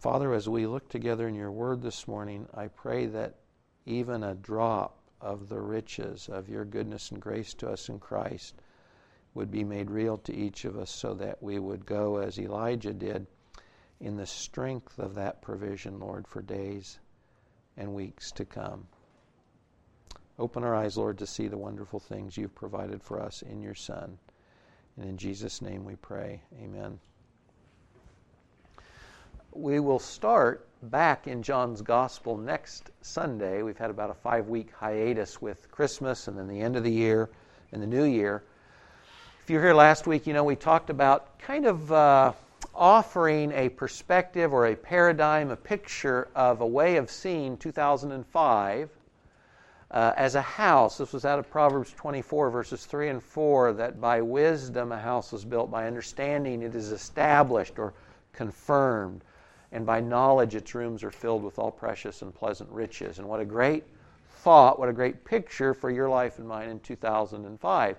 Father, as we look together in your word this morning, I pray that even a drop of the riches of your goodness and grace to us in Christ would be made real to each of us so that we would go as Elijah did in the strength of that provision, Lord, for days and weeks to come. Open our eyes, Lord, to see the wonderful things you've provided for us in your Son. And in Jesus' name we pray. Amen we will start back in John's Gospel next Sunday. We've had about a five week hiatus with Christmas and then the end of the year and the new year. If you were here last week, you know we talked about kind of uh, offering a perspective or a paradigm, a picture of a way of seeing 2005 uh, as a house. This was out of Proverbs 24, verses 3 and 4, that by wisdom a house was built, by understanding it is established or confirmed and by knowledge its rooms are filled with all precious and pleasant riches. And what a great thought, what a great picture for your life and mine in 2005.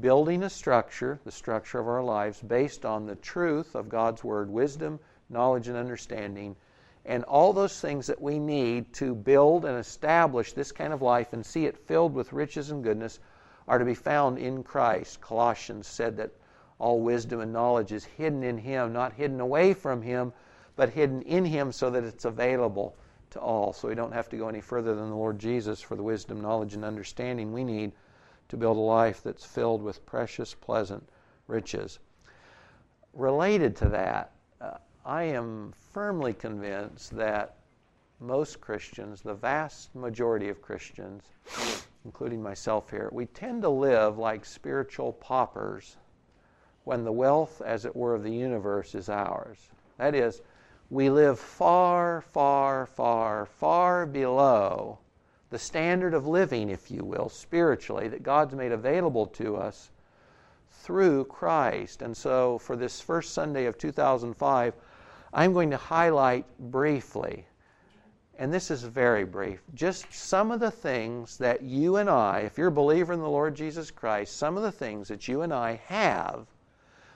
Building a structure, the structure of our lives, based on the truth of God's Word, wisdom, knowledge, and understanding, and all those things that we need to build and establish this kind of life and see it filled with riches and goodness are to be found in Christ. Colossians said that all wisdom and knowledge is hidden in Him, not hidden away from Him but hidden in Him so that it's available to all. So we don't have to go any further than the Lord Jesus for the wisdom, knowledge, and understanding we need to build a life that's filled with precious, pleasant riches. Related to that, uh, I am firmly convinced that most Christians, the vast majority of Christians, including myself here, we tend to live like spiritual paupers when the wealth, as it were, of the universe is ours. That is, we live far, far, far, far below the standard of living, if you will, spiritually, that God's made available to us through Christ. And so, for this first Sunday of 2005, I'm going to highlight briefly, and this is very brief, just some of the things that you and I, if you're a believer in the Lord Jesus Christ, some of the things that you and I have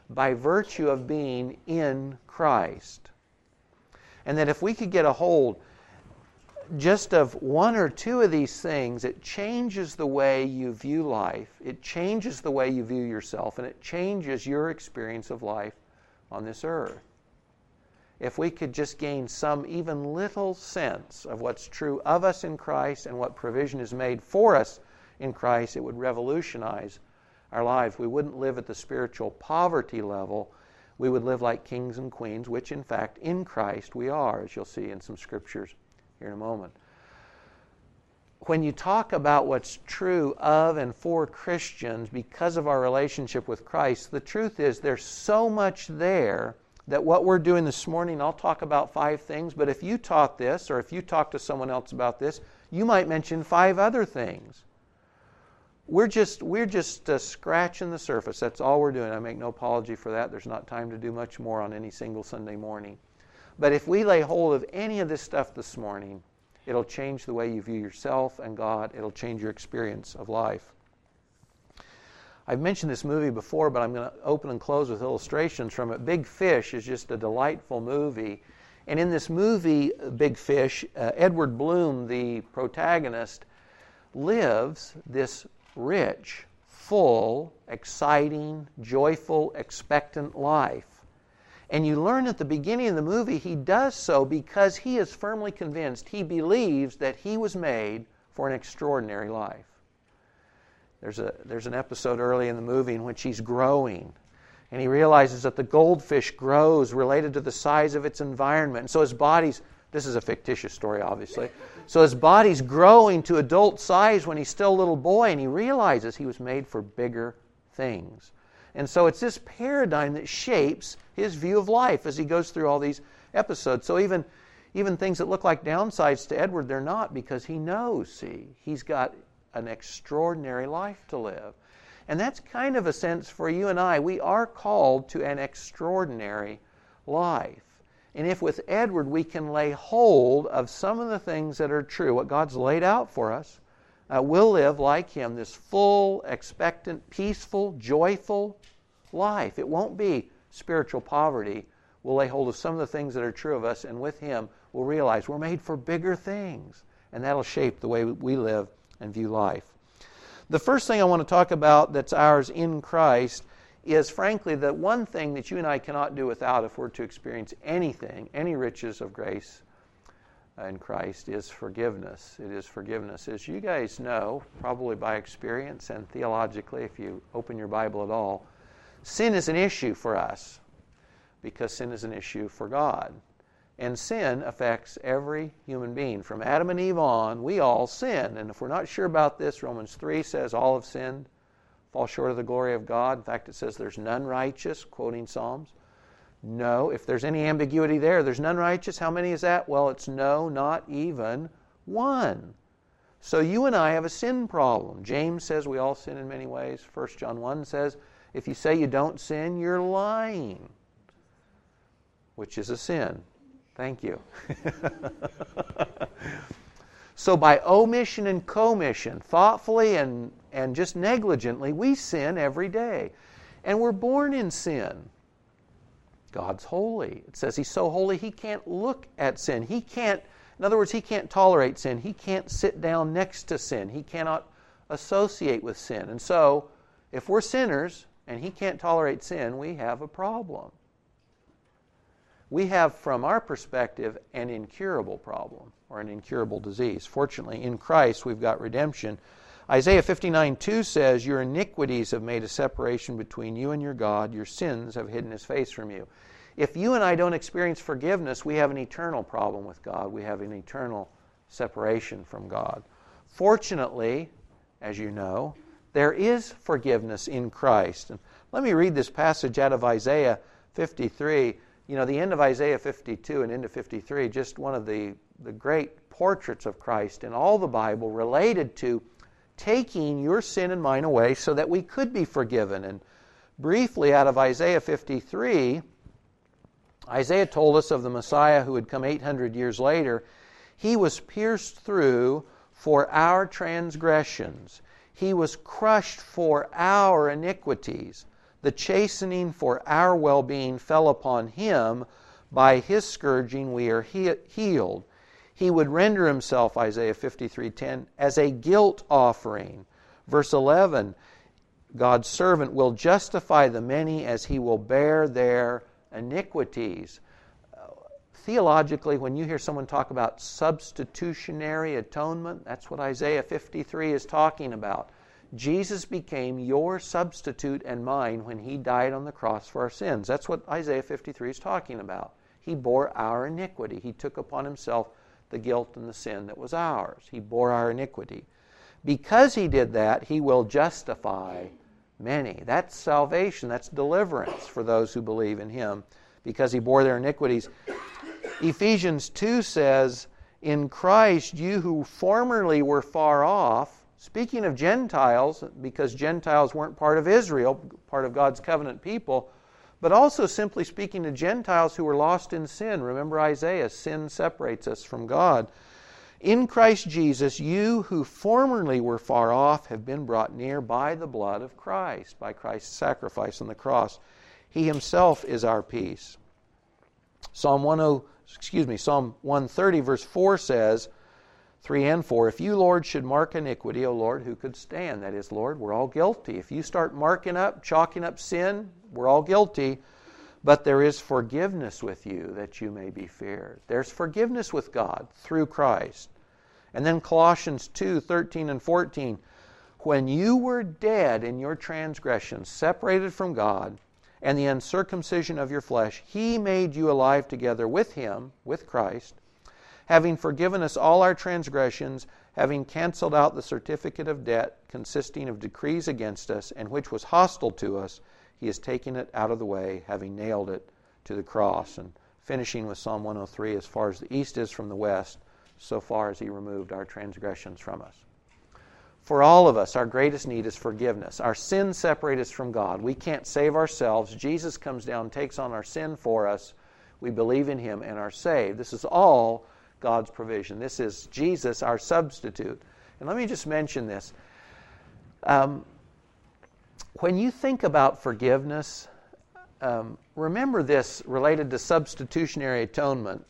by virtue of being in Christ. And that if we could get a hold just of one or two of these things, it changes the way you view life, it changes the way you view yourself, and it changes your experience of life on this earth. If we could just gain some even little sense of what's true of us in Christ and what provision is made for us in Christ, it would revolutionize our lives. We wouldn't live at the spiritual poverty level we would live like kings and queens, which in fact in Christ we are, as you'll see in some scriptures here in a moment. When you talk about what's true of and for Christians because of our relationship with Christ, the truth is there's so much there that what we're doing this morning, I'll talk about five things, but if you taught this or if you talk to someone else about this, you might mention five other things we're just we're just uh, scratching the surface. That's all we're doing. I make no apology for that. There's not time to do much more on any single Sunday morning. But if we lay hold of any of this stuff this morning, it'll change the way you view yourself and God. It'll change your experience of life. I've mentioned this movie before, but I'm going to open and close with illustrations from it. Big Fish is just a delightful movie. And in this movie, Big Fish, uh, Edward Bloom, the protagonist, lives this rich, full, exciting, joyful, expectant life. And you learn at the beginning of the movie he does so because he is firmly convinced, he believes that he was made for an extraordinary life. There's, a, there's an episode early in the movie in which he's growing. And he realizes that the goldfish grows related to the size of its environment. And so his body's this is a fictitious story, obviously. So his body's growing to adult size when he's still a little boy, and he realizes he was made for bigger things. And so it's this paradigm that shapes his view of life as he goes through all these episodes. So even, even things that look like downsides to Edward, they're not because he knows, see, he's got an extraordinary life to live. And that's kind of a sense for you and I. We are called to an extraordinary life. And if with Edward we can lay hold of some of the things that are true, what God's laid out for us, uh, we'll live like Him, this full, expectant, peaceful, joyful life. It won't be spiritual poverty we'll lay hold of some of the things that are true of us, and with Him, we'll realize we're made for bigger things. And that'll shape the way we live and view life. The first thing I want to talk about that's ours in Christ is, frankly, the one thing that you and I cannot do without if we're to experience anything, any riches of grace in Christ, is forgiveness. It is forgiveness. As you guys know, probably by experience and theologically, if you open your Bible at all, sin is an issue for us because sin is an issue for God. And sin affects every human being. From Adam and Eve on, we all sin. And if we're not sure about this, Romans 3 says all have sinned, fall short of the glory of God. In fact, it says there's none righteous, quoting Psalms. No. If there's any ambiguity there, there's none righteous. How many is that? Well, it's no, not even one. So you and I have a sin problem. James says we all sin in many ways. 1 John 1 says if you say you don't sin, you're lying, which is a sin. Thank you. so, by omission and commission, thoughtfully and, and just negligently, we sin every day. And we're born in sin. God's holy. It says He's so holy, He can't look at sin. He can't, in other words, He can't tolerate sin. He can't sit down next to sin. He cannot associate with sin. And so, if we're sinners and He can't tolerate sin, we have a problem we have, from our perspective, an incurable problem or an incurable disease. Fortunately, in Christ, we've got redemption. Isaiah 59 2 says, Your iniquities have made a separation between you and your God, your sins have hidden his face from you. If you and I don't experience forgiveness, we have an eternal problem with God. We have an eternal separation from God. Fortunately, as you know, there is forgiveness in Christ. And let me read this passage out of Isaiah 53 you know, the end of Isaiah 52 and into 53, just one of the, the great portraits of Christ in all the Bible related to taking your sin and mine away so that we could be forgiven. And briefly, out of Isaiah 53, Isaiah told us of the Messiah who had come 800 years later. He was pierced through for our transgressions, he was crushed for our iniquities. The chastening for our well being fell upon him. By his scourging we are he- healed. He would render himself, Isaiah 53:10, as a guilt offering. Verse 11, God's servant will justify the many as he will bear their iniquities. Theologically, when you hear someone talk about substitutionary atonement, that's what Isaiah 53 is talking about. Jesus became your substitute and mine when he died on the cross for our sins. That's what Isaiah 53 is talking about. He bore our iniquity. He took upon himself the guilt and the sin that was ours. He bore our iniquity. Because he did that, he will justify many. That's salvation, that's deliverance for those who believe in him because he bore their iniquities. Ephesians 2 says, In Christ, you who formerly were far off, Speaking of Gentiles, because Gentiles weren't part of Israel, part of God's covenant people, but also simply speaking to Gentiles who were lost in sin. Remember Isaiah sin separates us from God. In Christ Jesus, you who formerly were far off have been brought near by the blood of Christ, by Christ's sacrifice on the cross. He himself is our peace. Psalm 10, excuse me, Psalm 130 verse 4 says, 3 and 4 If you, Lord, should mark iniquity, O Lord, who could stand? That is, Lord, we're all guilty. If you start marking up, chalking up sin, we're all guilty. But there is forgiveness with you that you may be feared. There's forgiveness with God through Christ. And then Colossians 2 13 and 14. When you were dead in your transgressions, separated from God, and the uncircumcision of your flesh, He made you alive together with Him, with Christ having forgiven us all our transgressions, having canceled out the certificate of debt consisting of decrees against us, and which was hostile to us, he has taken it out of the way, having nailed it to the cross. And finishing with Psalm 103 as far as the east is from the west, so far as he removed our transgressions from us. For all of us, our greatest need is forgiveness. Our sins separate us from God. We can't save ourselves. Jesus comes down, takes on our sin for us. We believe in him and are saved. This is all God's provision. This is Jesus, our substitute. And let me just mention this. Um, when you think about forgiveness, um, remember this related to substitutionary atonement.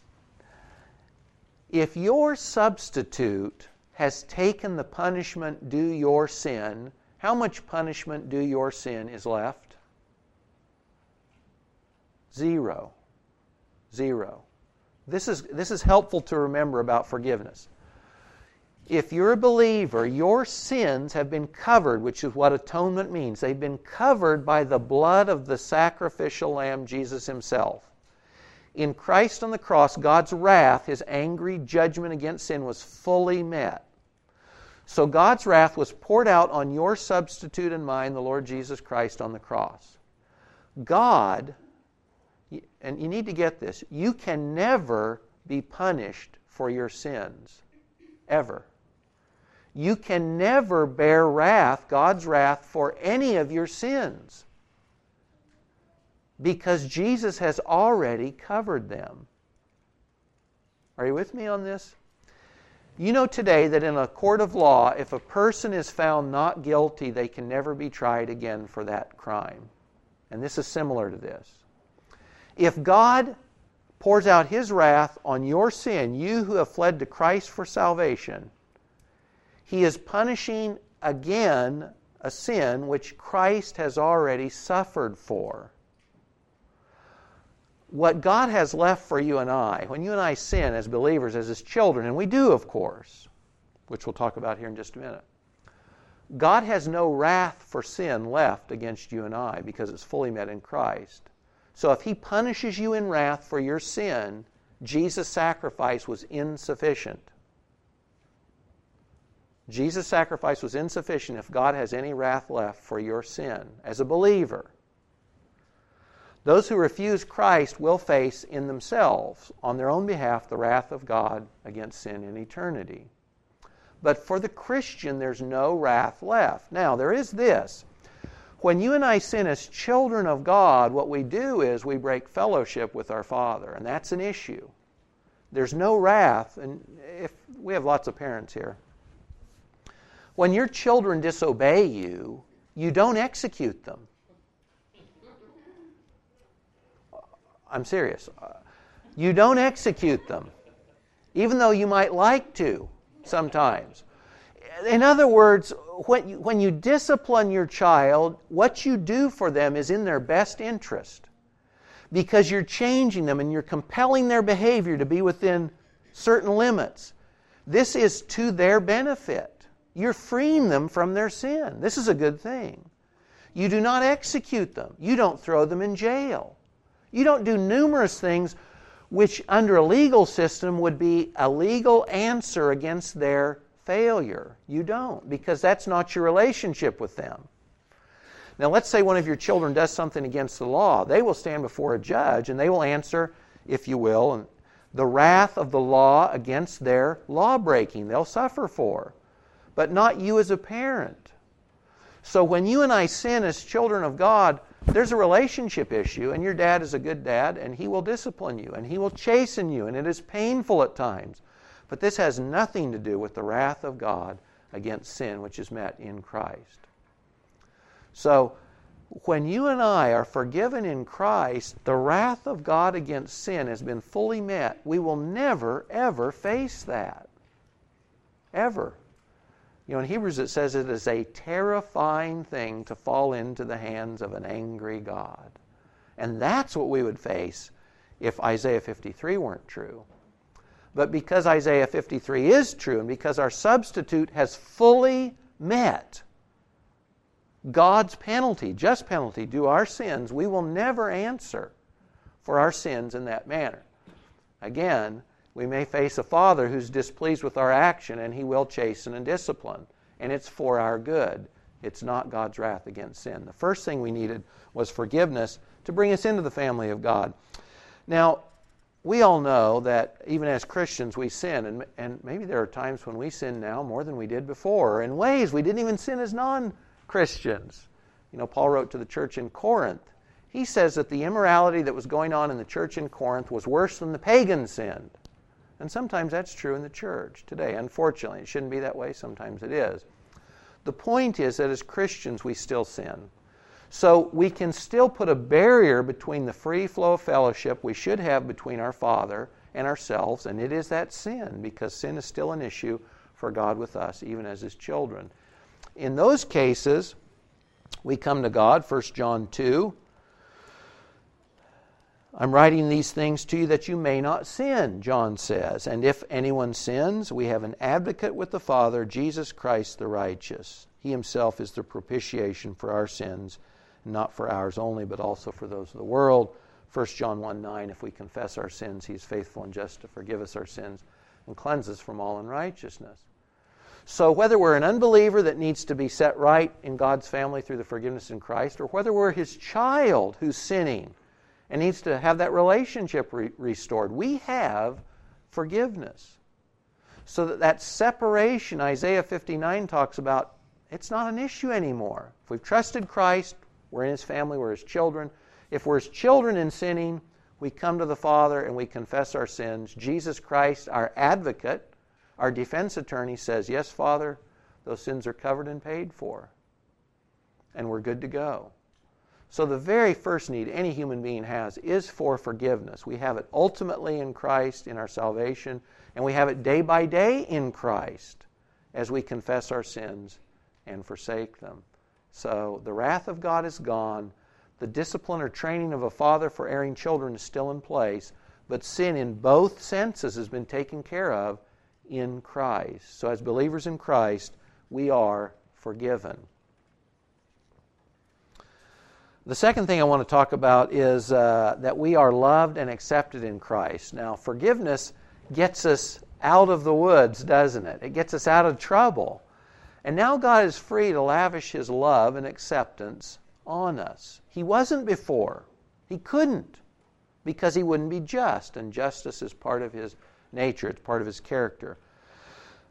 If your substitute has taken the punishment due your sin, how much punishment due your sin is left? Zero. Zero. This is, this is helpful to remember about forgiveness. If you're a believer, your sins have been covered, which is what atonement means. They've been covered by the blood of the sacrificial lamb, Jesus Himself. In Christ on the cross, God's wrath, His angry judgment against sin, was fully met. So God's wrath was poured out on your substitute and mine, the Lord Jesus Christ, on the cross. God, and you need to get this, you can never be punished for your sins. Ever. You can never bear wrath, God's wrath, for any of your sins because Jesus has already covered them. Are you with me on this? You know today that in a court of law, if a person is found not guilty, they can never be tried again for that crime. And this is similar to this. If God pours out his wrath on your sin, you who have fled to Christ for salvation, he is punishing again a sin which Christ has already suffered for what God has left for you and I, when you and I sin as believers, as His children, and we do, of course, which we'll talk about here in just a minute, God has no wrath for sin left against you and I because it's fully met in Christ. So if He punishes you in wrath for your sin, Jesus' sacrifice was insufficient. Jesus' sacrifice was insufficient if God has any wrath left for your sin as a believer. Those who refuse Christ will face in themselves, on their own behalf, the wrath of God against sin in eternity. But for the Christian, there's no wrath left. Now, there is this. When you and I sin as children of God, what we do is we break fellowship with our Father, and that's an issue. There's no wrath, and if we have lots of parents here. When your children disobey you, you don't execute them. I'm serious. You don't execute them, even though you might like to sometimes. In other words, when you, when you discipline your child, what you do for them is in their best interest because you're changing them and you're compelling their behavior to be within certain limits. This is to their benefit. You're freeing them from their sin. This is a good thing. You do not execute them, you don't throw them in jail. You don't do numerous things which, under a legal system, would be a legal answer against their failure. You don't, because that's not your relationship with them. Now, let's say one of your children does something against the law. They will stand before a judge and they will answer, if you will, the wrath of the law against their law breaking. They'll suffer for, but not you as a parent. So, when you and I sin as children of God, there's a relationship issue, and your dad is a good dad, and he will discipline you, and he will chasten you, and it is painful at times. But this has nothing to do with the wrath of God against sin, which is met in Christ. So, when you and I are forgiven in Christ, the wrath of God against sin has been fully met. We will never, ever face that. Ever. You know, in Hebrews it says it is a terrifying thing to fall into the hands of an angry God. And that's what we would face if Isaiah 53 weren't true. But because Isaiah 53 is true, and because our substitute has fully met God's penalty, just penalty, due our sins, we will never answer for our sins in that manner. Again, we may face a father who's displeased with our action, and he will chasten and discipline. And it's for our good. It's not God's wrath against sin. The first thing we needed was forgiveness to bring us into the family of God. Now, we all know that even as Christians we sin, and, and maybe there are times when we sin now more than we did before, in ways we didn't even sin as non Christians. You know, Paul wrote to the church in Corinth. He says that the immorality that was going on in the church in Corinth was worse than the pagan sin. And sometimes that's true in the church today. Unfortunately, it shouldn't be that way. Sometimes it is. The point is that as Christians, we still sin. So we can still put a barrier between the free flow of fellowship we should have between our Father and ourselves, and it is that sin, because sin is still an issue for God with us, even as His children. In those cases, we come to God, 1 John 2. I'm writing these things to you that you may not sin, John says. And if anyone sins, we have an advocate with the Father, Jesus Christ the righteous. He himself is the propitiation for our sins not for ours only, but also for those of the world. 1 John 1 9, if we confess our sins, he is faithful and just to forgive us our sins and cleanse us from all unrighteousness. So, whether we're an unbeliever that needs to be set right in God's family through the forgiveness in Christ, or whether we're his child who's sinning and needs to have that relationship re- restored, we have forgiveness. So that that separation Isaiah 59 talks about, it's not an issue anymore. If we've trusted Christ, we're in His family, we're His children. If we're His children in sinning, we come to the Father and we confess our sins. Jesus Christ, our advocate, our defense attorney, says, Yes, Father, those sins are covered and paid for. And we're good to go. So, the very first need any human being has is for forgiveness. We have it ultimately in Christ, in our salvation, and we have it day by day in Christ as we confess our sins and forsake them. So the wrath of God is gone. The discipline or training of a father for erring children is still in place, but sin in both senses has been taken care of in Christ. So, as believers in Christ, we are forgiven. The second thing I want to talk about is uh, that we are loved and accepted in Christ. Now, forgiveness gets us out of the woods, doesn't it? It gets us out of trouble. And now God is free to lavish His love and acceptance on us. He wasn't before. He couldn't because He wouldn't be just, and justice is part of His nature, it's part of His character.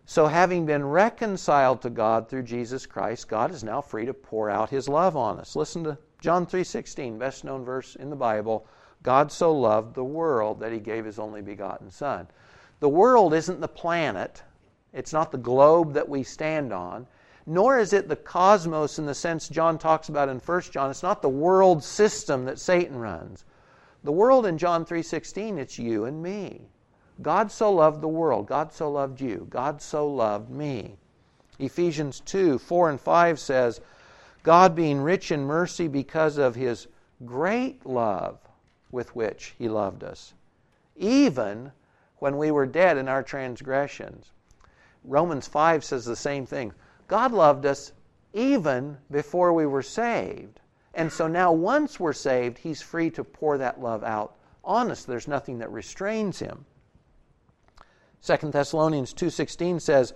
So having been reconciled to God through Jesus Christ, God is now free to pour out his love on us. Listen to John 3:16, best known verse in the Bible. God so loved the world that he gave his only begotten son. The world isn't the planet it's not the globe that we stand on, nor is it the cosmos in the sense John talks about in 1 John. It's not the world system that Satan runs. The world in John 3:16, it's you and me. God so loved the world, God so loved you, God so loved me. Ephesians 2, 4 and 5 says, God being rich in mercy because of his great love with which he loved us, even when we were dead in our transgressions. Romans 5 says the same thing. God loved us even before we were saved. And so now, once we're saved, He's free to pour that love out on us. There's nothing that restrains Him. 2 Thessalonians 2.16 says,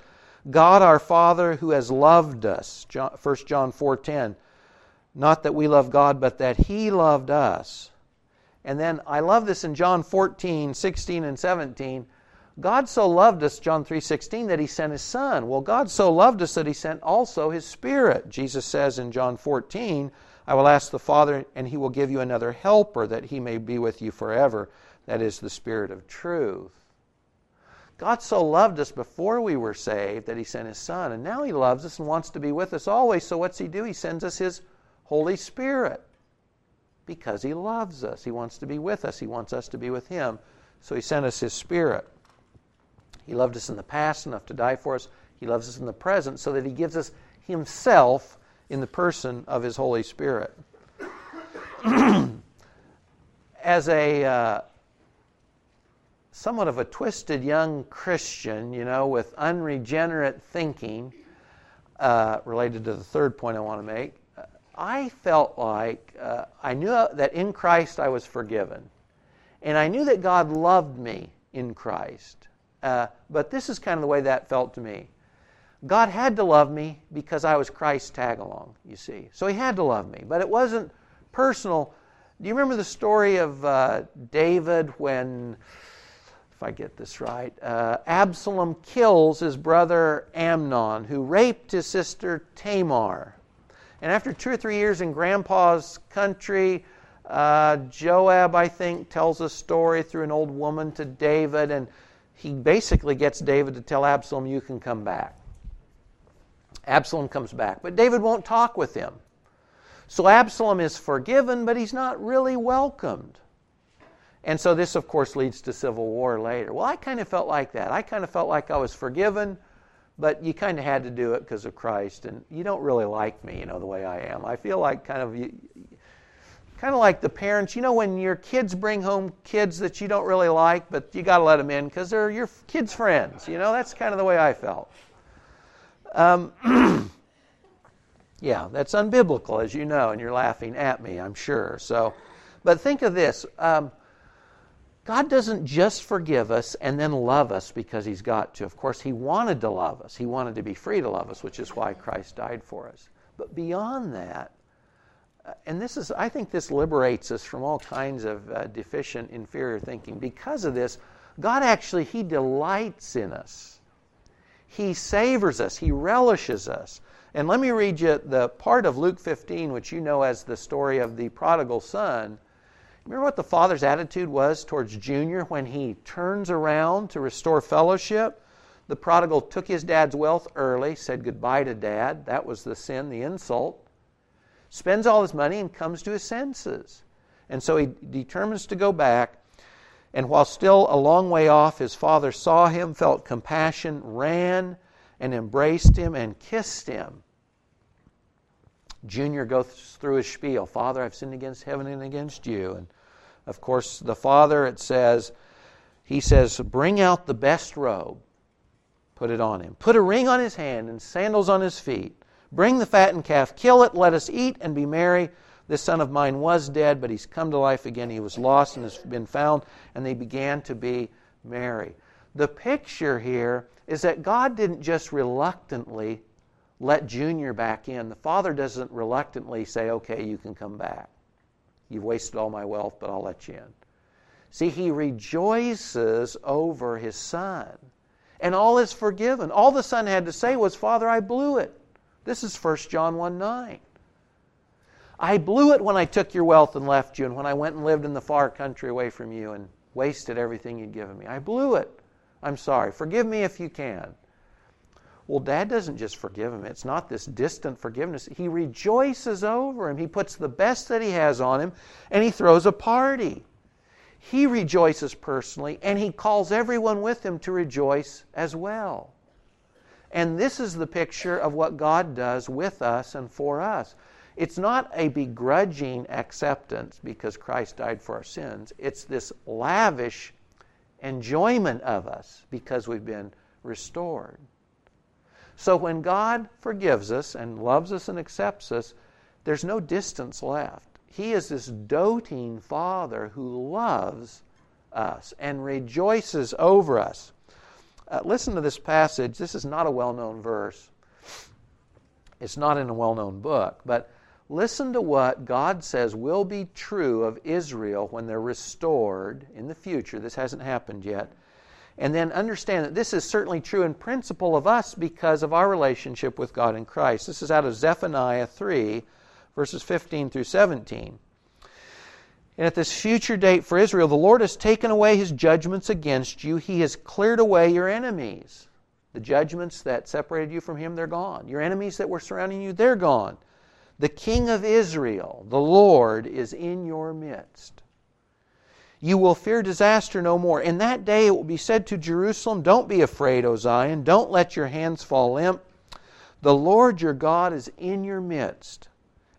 God our Father who has loved us, 1 John 4.10, not that we love God, but that He loved us. And then I love this in John 14, 16, and 17. God so loved us, John 3:16, that he sent his son. Well, God so loved us that he sent also his spirit. Jesus says in John 14, I will ask the Father and he will give you another helper that he may be with you forever. That is the spirit of truth. God so loved us before we were saved that he sent his son, and now he loves us and wants to be with us always. So what's he do? He sends us his Holy Spirit because he loves us. He wants to be with us. He wants us to be with him. So he sent us his spirit. He loved us in the past enough to die for us. He loves us in the present so that He gives us Himself in the person of His Holy Spirit. As a uh, somewhat of a twisted young Christian, you know, with unregenerate thinking, uh, related to the third point I want to make, I felt like uh, I knew that in Christ I was forgiven. And I knew that God loved me in Christ. Uh, but this is kind of the way that felt to me. God had to love me because I was Christ's tag along, you see. So he had to love me. But it wasn't personal. Do you remember the story of uh, David when, if I get this right, uh, Absalom kills his brother Amnon, who raped his sister Tamar? And after two or three years in grandpa's country, uh, Joab, I think, tells a story through an old woman to David, and he basically gets David to tell Absalom, You can come back. Absalom comes back, but David won't talk with him. So Absalom is forgiven, but he's not really welcomed. And so this, of course, leads to civil war later. Well, I kind of felt like that. I kind of felt like I was forgiven, but you kind of had to do it because of Christ. And you don't really like me, you know, the way I am. I feel like kind of you, kind of like the parents. You know, when your kids bring home kids that you don't really like, but you got to let them in because they're your kids' friends. You know, that's kind of the way I felt. Um, yeah, that's unbiblical, as you know, and you're laughing at me, I'm sure. So, but think of this. Um, God doesn't just forgive us and then love us because He's got to. Of course, He wanted to love us. He wanted to be free to love us, which is why Christ died for us. But beyond that, and this is, I think this liberates us from all kinds of uh, deficient, inferior thinking. Because of this, God actually, He delights in us. He savors us. He relishes us. And let me read you the part of Luke 15, which you know as the story of the prodigal son Remember what the father's attitude was towards Junior when he turns around to restore fellowship? The prodigal took his dad's wealth early, said goodbye to dad. That was the sin, the insult. Spends all his money and comes to his senses. And so he determines to go back. And while still a long way off, his father saw him, felt compassion, ran and embraced him and kissed him. Junior goes through his spiel Father, I've sinned against heaven and against you. And of course, the father, it says, he says, Bring out the best robe, put it on him. Put a ring on his hand and sandals on his feet. Bring the fattened calf, kill it, let us eat and be merry. This son of mine was dead, but he's come to life again. He was lost and has been found. And they began to be merry. The picture here is that God didn't just reluctantly let Junior back in. The father doesn't reluctantly say, okay, you can come back. You've wasted all my wealth, but I'll let you in. See, he rejoices over his son. And all is forgiven. All the son had to say was, Father, I blew it. This is 1 John 1 9. I blew it when I took your wealth and left you, and when I went and lived in the far country away from you and wasted everything you'd given me. I blew it. I'm sorry. Forgive me if you can. Well, dad doesn't just forgive him. It's not this distant forgiveness. He rejoices over him. He puts the best that he has on him and he throws a party. He rejoices personally and he calls everyone with him to rejoice as well. And this is the picture of what God does with us and for us. It's not a begrudging acceptance because Christ died for our sins. It's this lavish enjoyment of us because we've been restored. So when God forgives us and loves us and accepts us, there's no distance left. He is this doting Father who loves us and rejoices over us. Uh, listen to this passage. This is not a well known verse, it's not in a well known book, but listen to what God says will be true of Israel when they're restored in the future. This hasn't happened yet and then understand that this is certainly true in principle of us because of our relationship with God in Christ. This is out of Zephaniah 3, verses 15 through 17. And at this future date for Israel, the Lord has taken away his judgments against you. He has cleared away your enemies. The judgments that separated you from him, they're gone. Your enemies that were surrounding you, they're gone. The King of Israel, the Lord, is in your midst. You will fear disaster no more. In that day it will be said to Jerusalem, Don't be afraid, O Zion. Don't let your hands fall limp. The Lord your God is in your midst,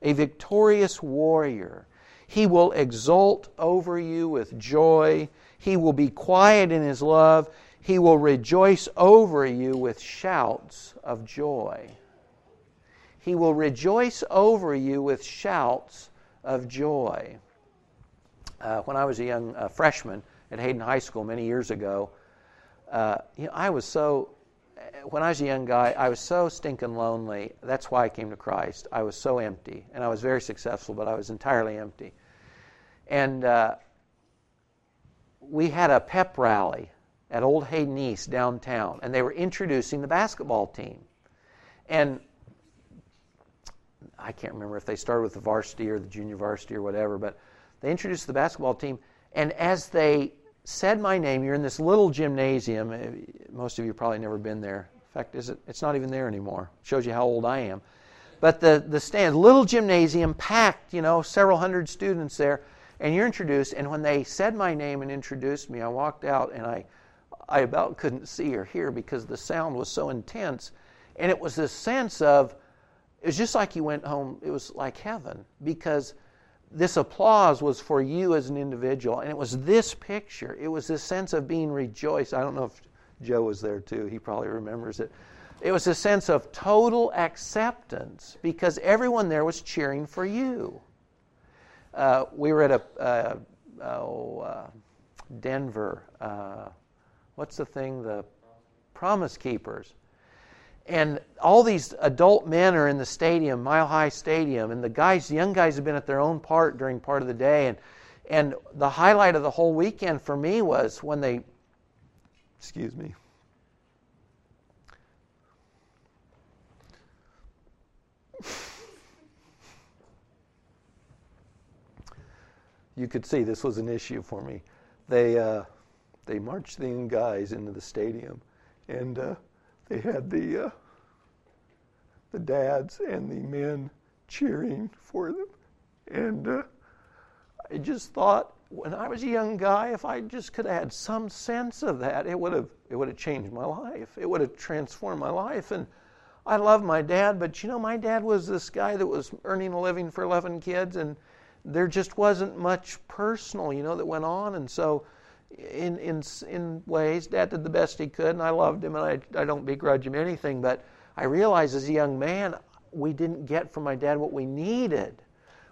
a victorious warrior. He will exult over you with joy. He will be quiet in his love. He will rejoice over you with shouts of joy. He will rejoice over you with shouts of joy uh, when I was a young uh, freshman at Hayden High School many years ago, uh, you know, I was so, when I was a young guy, I was so stinking lonely. That's why I came to Christ. I was so empty. And I was very successful, but I was entirely empty. And uh, we had a pep rally at Old Hayden East downtown, and they were introducing the basketball team. And I can't remember if they started with the varsity or the junior varsity or whatever, but they introduced the basketball team, and as they said my name, you're in this little gymnasium. Uh, most of you probably never been there. In fact, it, it's not even there anymore. Shows you how old I am. But the, the stand, little gymnasium, packed, you know, several hundred students there, and you're introduced. And when they said my name and introduced me, I walked out and I, I about couldn't see or hear because the sound was so intense. And it was this sense of, it was just like you went home, it was like heaven because this applause was for you as an individual. And it was this picture, it was this sense of being rejoiced. I don't know if Joe was there too, he probably remembers it. It was a sense of total acceptance because everyone there was cheering for you. Uh, we were at a uh, oh, uh, Denver. Uh, what's the thing? The Promise Keepers. And all these adult men are in the stadium, Mile High Stadium, and the guys, the young guys, have been at their own part during part of the day. And and the highlight of the whole weekend for me was when they, excuse me, you could see this was an issue for me. They uh, they marched the young guys into the stadium, and uh, they had the uh, the dads and the men cheering for them, and uh, I just thought when I was a young guy, if I just could have had some sense of that, it would have it would have changed my life. It would have transformed my life. And I love my dad, but you know, my dad was this guy that was earning a living for 11 kids, and there just wasn't much personal, you know, that went on. And so, in in in ways, Dad did the best he could, and I loved him, and I I don't begrudge him anything. But I realized as a young man, we didn't get from my dad what we needed,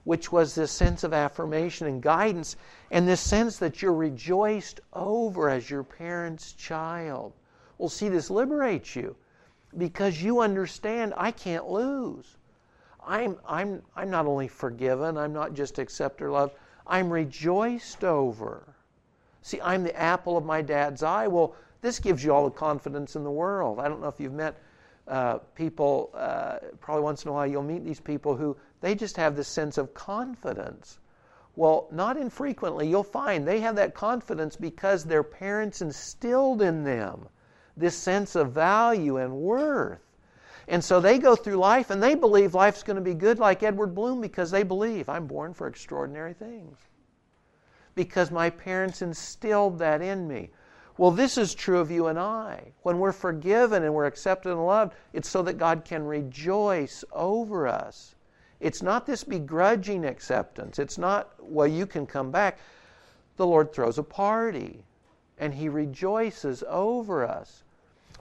which was this sense of affirmation and guidance, and this sense that you're rejoiced over as your parent's child. Well, see, this liberates you because you understand I can't lose. I'm, I'm, I'm not only forgiven, I'm not just accepted or loved, I'm rejoiced over. See, I'm the apple of my dad's eye. Well, this gives you all the confidence in the world. I don't know if you've met uh, people, uh, probably once in a while you'll meet these people who they just have this sense of confidence. Well, not infrequently, you'll find they have that confidence because their parents instilled in them this sense of value and worth. And so they go through life and they believe life's going to be good, like Edward Bloom, because they believe I'm born for extraordinary things. Because my parents instilled that in me. Well, this is true of you and I. When we're forgiven and we're accepted and loved, it's so that God can rejoice over us. It's not this begrudging acceptance. It's not, well, you can come back. The Lord throws a party and He rejoices over us.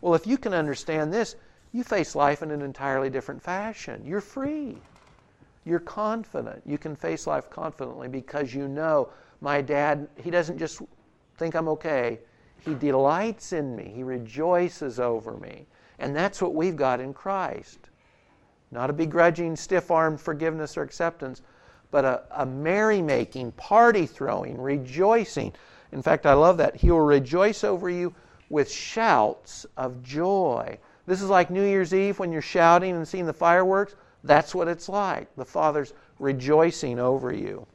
Well, if you can understand this, you face life in an entirely different fashion. You're free. You're confident. You can face life confidently because you know my dad, he doesn't just think I'm okay. He delights in me. He rejoices over me. And that's what we've got in Christ. Not a begrudging, stiff armed forgiveness or acceptance, but a, a merry-making, party throwing, rejoicing. In fact, I love that. He will rejoice over you with shouts of joy. This is like New Year's Eve when you're shouting and seeing the fireworks. That's what it's like. The Father's rejoicing over you.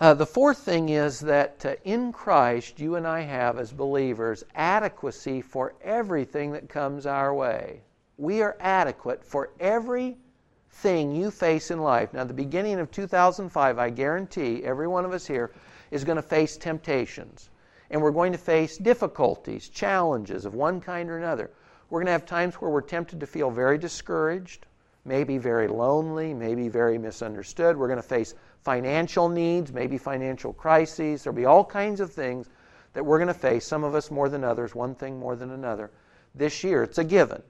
Uh, the fourth thing is that uh, in Christ, you and I have, as believers, adequacy for everything that comes our way. We are adequate for everything you face in life. Now, the beginning of 2005, I guarantee every one of us here is going to face temptations and we're going to face difficulties, challenges of one kind or another. We're going to have times where we're tempted to feel very discouraged, maybe very lonely, maybe very misunderstood. We're going to face financial needs, maybe financial crises. There'll be all kinds of things that we're going to face, some of us more than others, one thing more than another. This year, it's a given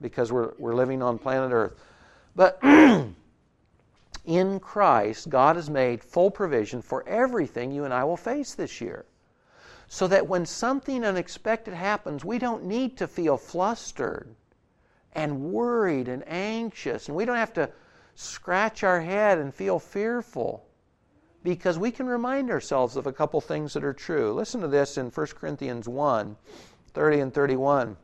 because we're, we're living on planet Earth. But in Christ, God has made full provision for everything you and I will face this year so that when something unexpected happens, we don't need to feel flustered and worried and anxious. And we don't have to scratch our head and feel fearful because we can remind ourselves of a couple things that are true. Listen to this in 1 Corinthians 1 30 and 31.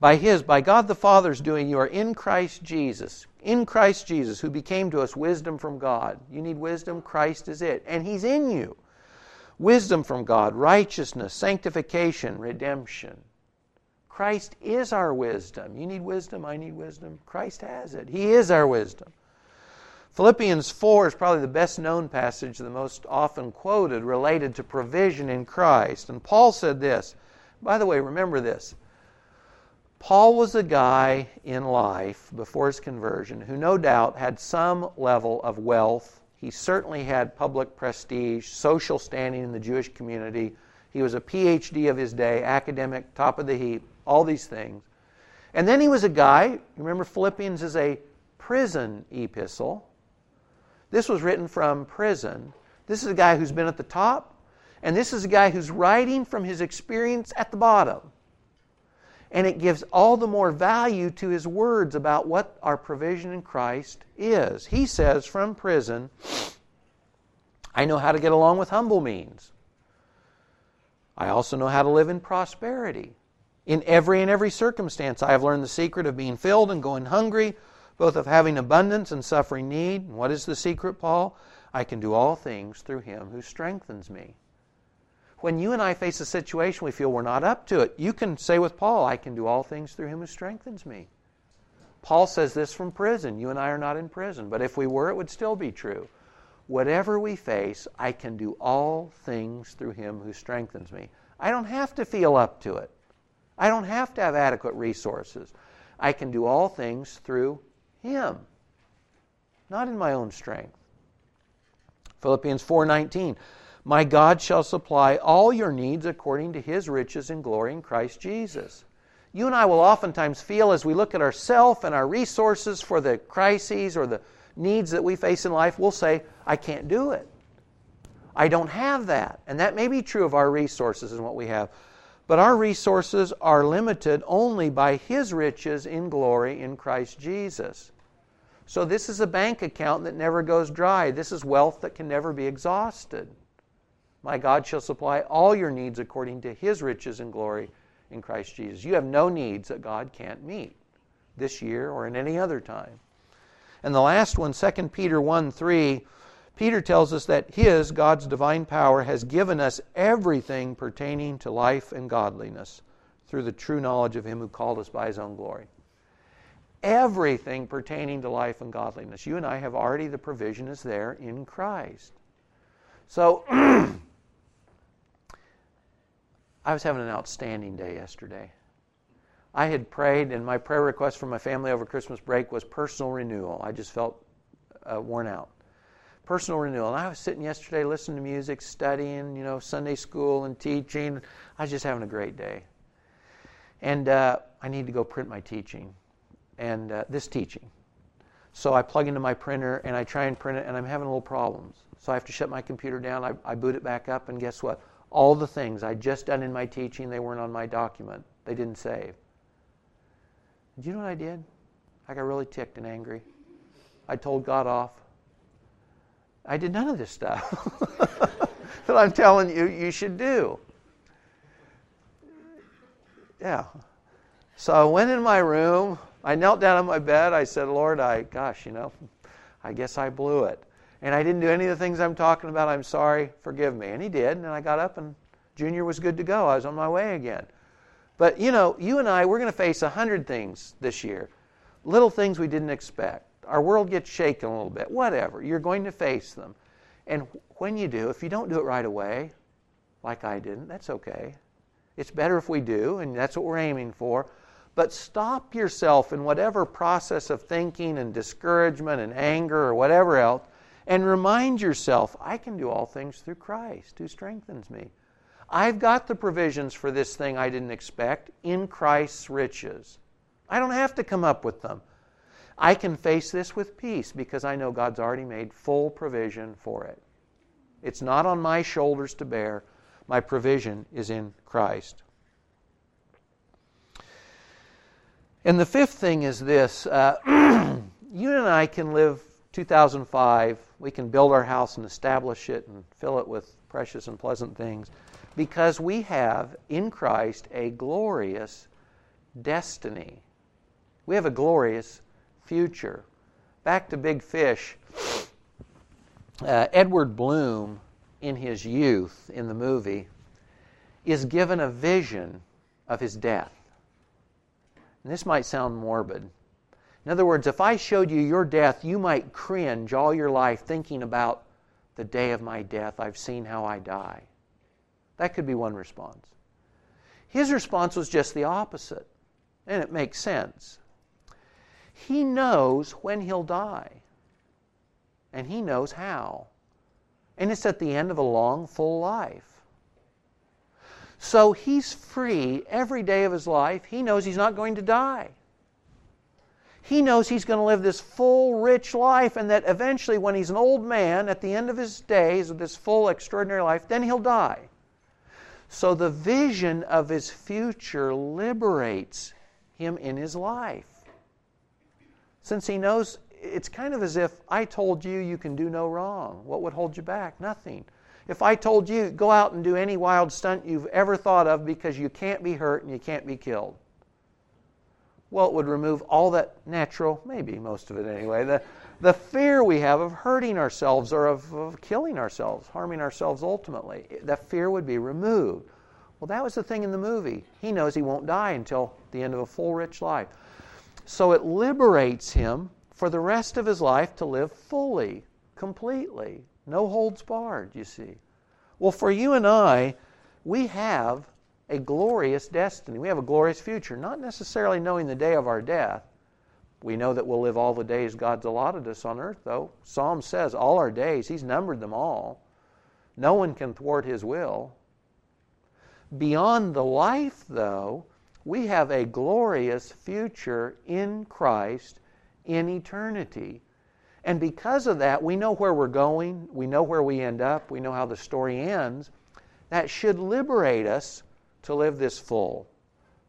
By His, by God the Father's doing, you are in Christ Jesus. In Christ Jesus, who became to us wisdom from God. You need wisdom, Christ is it. And He's in you wisdom from God, righteousness, sanctification, redemption. Christ is our wisdom. You need wisdom, I need wisdom. Christ has it. He is our wisdom. Philippians 4 is probably the best known passage, the most often quoted, related to provision in Christ. And Paul said this. By the way, remember this. Paul was a guy in life before his conversion who no doubt had some level of wealth. He certainly had public prestige, social standing in the Jewish community. He was a PhD of his day, academic, top of the heap all these things. And then he was a guy, remember Philippians is a prison epistle. This was written from prison. This is a guy who's been at the top, and this is a guy who's writing from his experience at the bottom. And it gives all the more value to his words about what our provision in Christ is. He says from prison, I know how to get along with humble means. I also know how to live in prosperity. In every and every circumstance, I have learned the secret of being filled and going hungry, both of having abundance and suffering need. And What is the secret, Paul? I can do all things through him who strengthens me. When you and I face a situation we feel we're not up to it, you can say with Paul, I can do all things through him who strengthens me. Paul says this from prison. You and I are not in prison, but if we were, it would still be true. Whatever we face, I can do all things through him who strengthens me. I don't have to feel up to it. I don't have to have adequate resources. I can do all things through him, not in my own strength. Philippians 4:19 My God shall supply all your needs according to his riches and glory in Christ Jesus. You and I will oftentimes feel as we look at ourselves and our resources for the crises or the needs that we face in life, we'll say, I can't do it. I don't have that. And that may be true of our resources and what we have. But our resources are limited only by His riches in glory in Christ Jesus. So, this is a bank account that never goes dry. This is wealth that can never be exhausted. My God shall supply all your needs according to His riches and glory in Christ Jesus. You have no needs that God can't meet this year or in any other time. And the last one, 2 Peter 1 3, Peter tells us that His, God's divine power, has given us everything pertaining to life and godliness through the true knowledge of Him who called us by His own glory. Everything pertaining to life and godliness. You and I have already, the provision is there in Christ. So, I was having an outstanding day yesterday. I had prayed, and my prayer request for my family over Christmas break was personal renewal. I just felt uh, worn out personal renewal. And I was sitting yesterday listening to music, studying, you know, Sunday school and teaching. I was just having a great day. And uh, I need to go print my teaching and uh, this teaching. So I plug into my printer and I try and print it, and I'm having a little problems. So I have to shut my computer down. I, I boot it back up, and guess what? All the things I just done in my teaching, they weren't on my document. They didn't save. Do you know what I did? I got really ticked and angry. I told God off. I did none of this stuff that I'm telling you you should do. Yeah. So I went in my room. I knelt down on my bed. I said, Lord, I, gosh, you know, I guess I blew it. And I didn't do any of the things I'm talking about. I'm sorry. Forgive me. And he did. And I got up, and Junior was good to go. I was on my way again. But, you know, you and I, we're going to face a hundred things this year. Little things we didn't expect. Our world gets shaken a little bit. Whatever. You're going to face them. And when you do, if you don't do it right away, like I didn't, that's okay. It's better if we do, and that's what we're aiming for. But stop yourself in whatever process of thinking and discouragement and anger or whatever else, and remind yourself I can do all things through Christ who strengthens me. I've got the provisions for this thing I didn't expect in Christ's riches. I don't have to come up with them. I can face this with peace because I know God's already made full provision for it. It's not on my shoulders to bear. My provision is in Christ. And the fifth thing is this uh, you and I can live 2005, we can build our house and establish it and fill it with precious and pleasant things because we have in Christ a glorious destiny. We have a glorious future. Back to Big Fish. Uh, Edward Bloom, in his youth in the movie, is given a vision of his death. And this might sound morbid. In other words, if I showed you your death, you might cringe all your life thinking about the day of my death. I've seen how I die. That could be one response. His response was just the opposite, and it makes sense. He knows when he'll die, and he knows how. And it's at the end of a long, full life. So he's free every day of his life. He knows he's not going to die. He knows he's going to live this full, rich life, and that eventually, when he's an old man, at the end of his days of this full, extraordinary life, then he'll die. So the vision of his future liberates him in his life. Since he knows it's kind of as if I told you you can do no wrong. What would hold you back? Nothing. If I told you, go out and do any wild stunt you've ever thought of because you can't be hurt and you can't be killed. Well, it would remove all that natural, maybe most of it anyway, the, the fear we have of hurting ourselves or of, of killing ourselves, harming ourselves ultimately. That fear would be removed. Well, that was the thing in the movie. He knows he won't die until the end of a full, rich life. So it liberates him for the rest of his life to live fully, completely, no holds barred, you see. Well, for you and I, we have a glorious destiny. We have a glorious future, not necessarily knowing the day of our death. We know that we'll live all the days God's allotted us on earth, though. Psalm says all our days, He's numbered them all. No one can thwart His will. Beyond the life, though, we have a glorious future in Christ in eternity. And because of that, we know where we're going, we know where we end up, we know how the story ends. That should liberate us to live this full,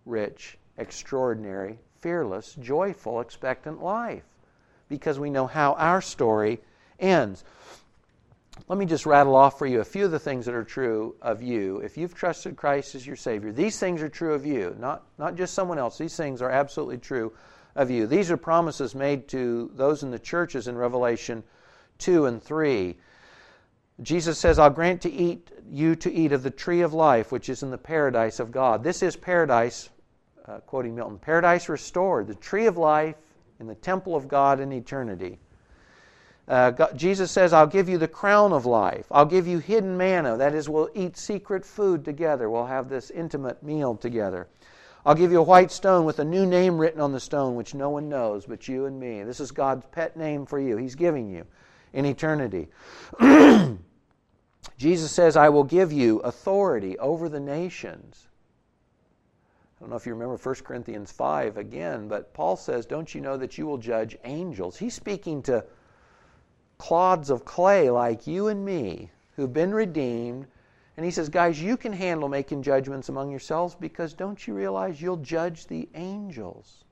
rich, extraordinary, fearless, joyful, expectant life because we know how our story ends. Let me just rattle off for you a few of the things that are true of you. If you've trusted Christ as your Savior, these things are true of you, not, not just someone else. These things are absolutely true of you. These are promises made to those in the churches in Revelation 2 and 3. Jesus says, I'll grant to eat you to eat of the tree of life, which is in the paradise of God. This is paradise, uh, quoting Milton, paradise restored, the tree of life in the temple of God in eternity. Uh, God, Jesus says, I'll give you the crown of life. I'll give you hidden manna. That is, we'll eat secret food together. We'll have this intimate meal together. I'll give you a white stone with a new name written on the stone, which no one knows but you and me. This is God's pet name for you. He's giving you in eternity. Jesus says, I will give you authority over the nations. I don't know if you remember 1 Corinthians 5 again, but Paul says, Don't you know that you will judge angels? He's speaking to clods of clay like you and me who've been redeemed and he says, Guys, you can handle making judgments among yourselves because don't you realize you'll judge the angels?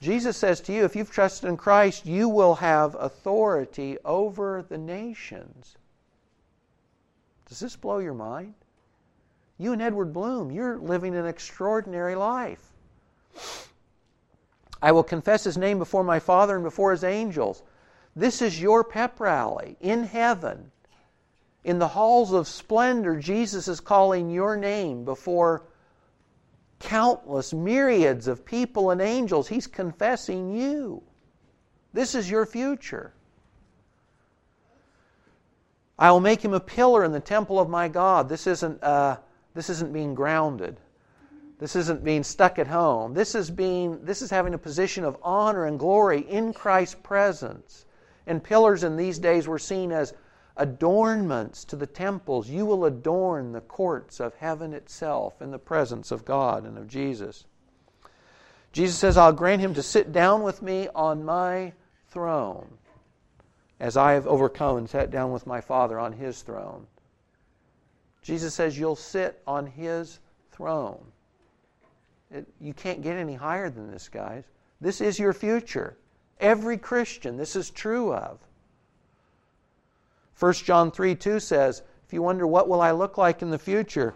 Jesus says to you, if you've trusted in Christ, you will have authority over the nations. Does this blow your mind? You and Edward Bloom, you're living an extraordinary life. I will confess his name before my Father and before his angels. This is your pep rally in heaven. In the halls of splendor, Jesus is calling your name before countless myriads of people and angels. He's confessing you. This is your future. I will make him a pillar in the temple of my God. This isn't, uh, this isn't being grounded. This isn't being stuck at home. This is being this is having a position of honor and glory in Christ's presence. And pillars in these days were seen as adornments to the temples. You will adorn the courts of heaven itself in the presence of God and of Jesus. Jesus says, I'll grant him to sit down with me on my throne, as I have overcome and sat down with my Father on his throne. Jesus says, You'll sit on his throne. It, you can't get any higher than this, guys. This is your future. Every Christian, this is true of. 1 John 3 2 says, If you wonder what will I look like in the future,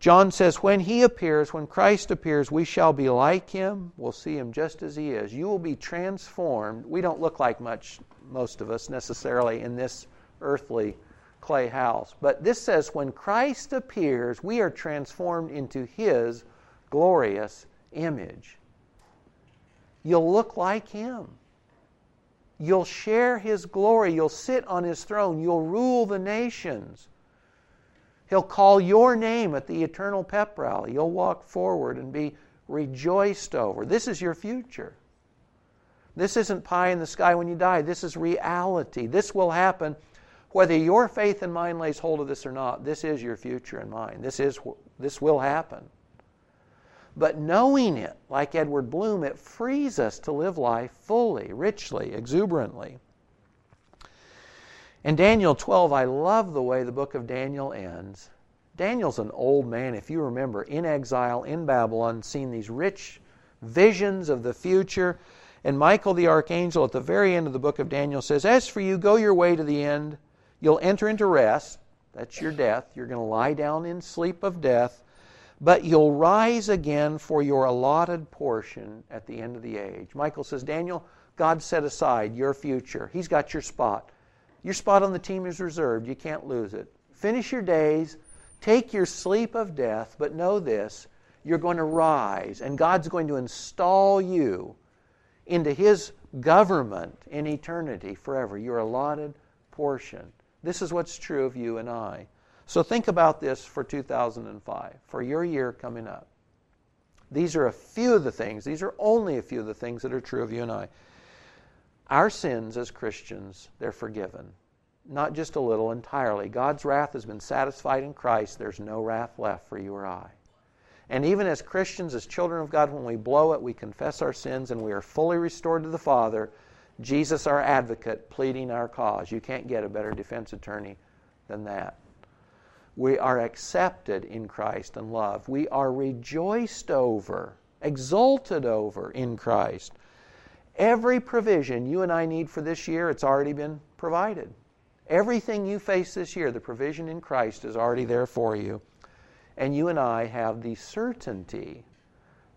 John says, When he appears, when Christ appears, we shall be like him. We'll see him just as he is. You will be transformed. We don't look like much, most of us necessarily, in this earthly clay house. But this says, when Christ appears, we are transformed into his glorious image. You'll look like Him. You'll share His glory. You'll sit on His throne. You'll rule the nations. He'll call your name at the eternal pep rally. You'll walk forward and be rejoiced over. This is your future. This isn't pie in the sky when you die. This is reality. This will happen whether your faith and mine lays hold of this or not. This is your future and mine. This is this will happen. But knowing it, like Edward Bloom, it frees us to live life fully, richly, exuberantly. In Daniel 12, I love the way the book of Daniel ends. Daniel's an old man, if you remember, in exile in Babylon, seeing these rich visions of the future. And Michael the archangel at the very end of the book of Daniel says, As for you, go your way to the end. You'll enter into rest. That's your death. You're going to lie down in sleep of death. But you'll rise again for your allotted portion at the end of the age. Michael says, Daniel, God set aside your future. He's got your spot. Your spot on the team is reserved. You can't lose it. Finish your days. Take your sleep of death. But know this you're going to rise, and God's going to install you into His government in eternity forever, your allotted portion. This is what's true of you and I. So think about this for 2005, for your year coming up. These are a few of the things, these are only a few of the things that are true of you and I. Our sins as Christians, they're forgiven. Not just a little, entirely. God's wrath has been satisfied in Christ. There's no wrath left for you or I. And even as Christians, as children of God, when we blow it, we confess our sins and we are fully restored to the Father. Jesus, our advocate, pleading our cause. You can't get a better defense attorney than that. We are accepted in Christ and love. We are rejoiced over, exulted over in Christ. Every provision you and I need for this year, it's already been provided. Everything you face this year, the provision in Christ is already there for you. And you and I have the certainty,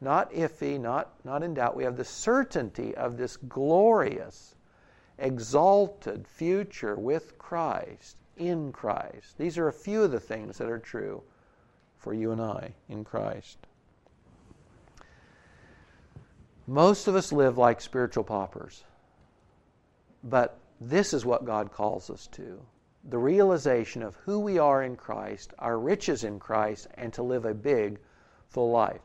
not iffy, not, not in doubt, we have the certainty of this glorious, exalted future with Christ in Christ. These are a few of the things that are true for you and I in Christ. Most of us live like spiritual paupers, but this is what God calls us to the realization of who we are in Christ, our riches in Christ, and to live a big, full life.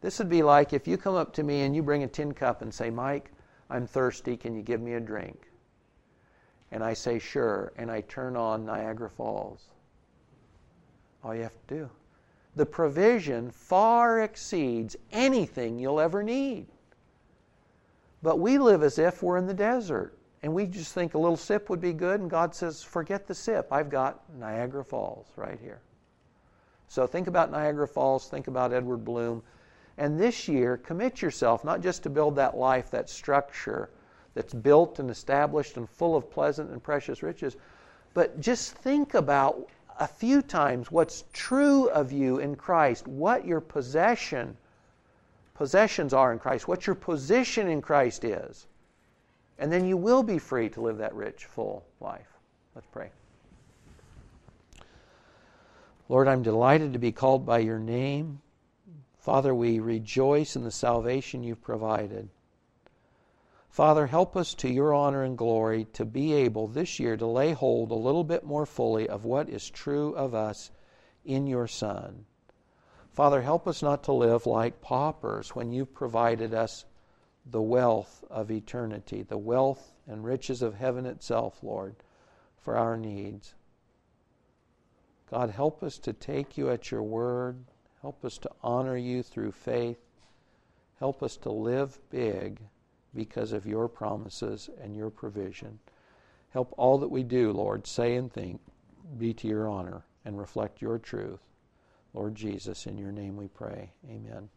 This would be like if you come up to me and you bring a tin cup and say, Mike, I'm thirsty, can you give me a drink? And I say, sure, and I turn on Niagara Falls. All you have to do. The provision far exceeds anything you'll ever need. But we live as if we're in the desert. And we just think a little sip would be good, and God says, forget the sip. I've got Niagara Falls right here. So think about Niagara Falls, think about Edward Bloom. And this year, commit yourself not just to build that life, that structure, that's built and established and full of pleasant and precious riches. But just think about a few times what's true of you in Christ, what your possession possessions are in Christ, what your position in Christ is. And then you will be free to live that rich, full life. Let's pray. Lord, I'm delighted to be called by your name. Father, we rejoice in the salvation you've provided. Father, help us to your honor and glory to be able this year to lay hold a little bit more fully of what is true of us in your Son. Father, help us not to live like paupers when you've provided us the wealth of eternity, the wealth and riches of heaven itself, Lord, for our needs. God, help us to take you at your word. Help us to honor you through faith. Help us to live big because of your promises and your provision. Help all that we do, Lord, say and think, be to your honor and reflect your truth. Lord Jesus, in your name we pray. Amen.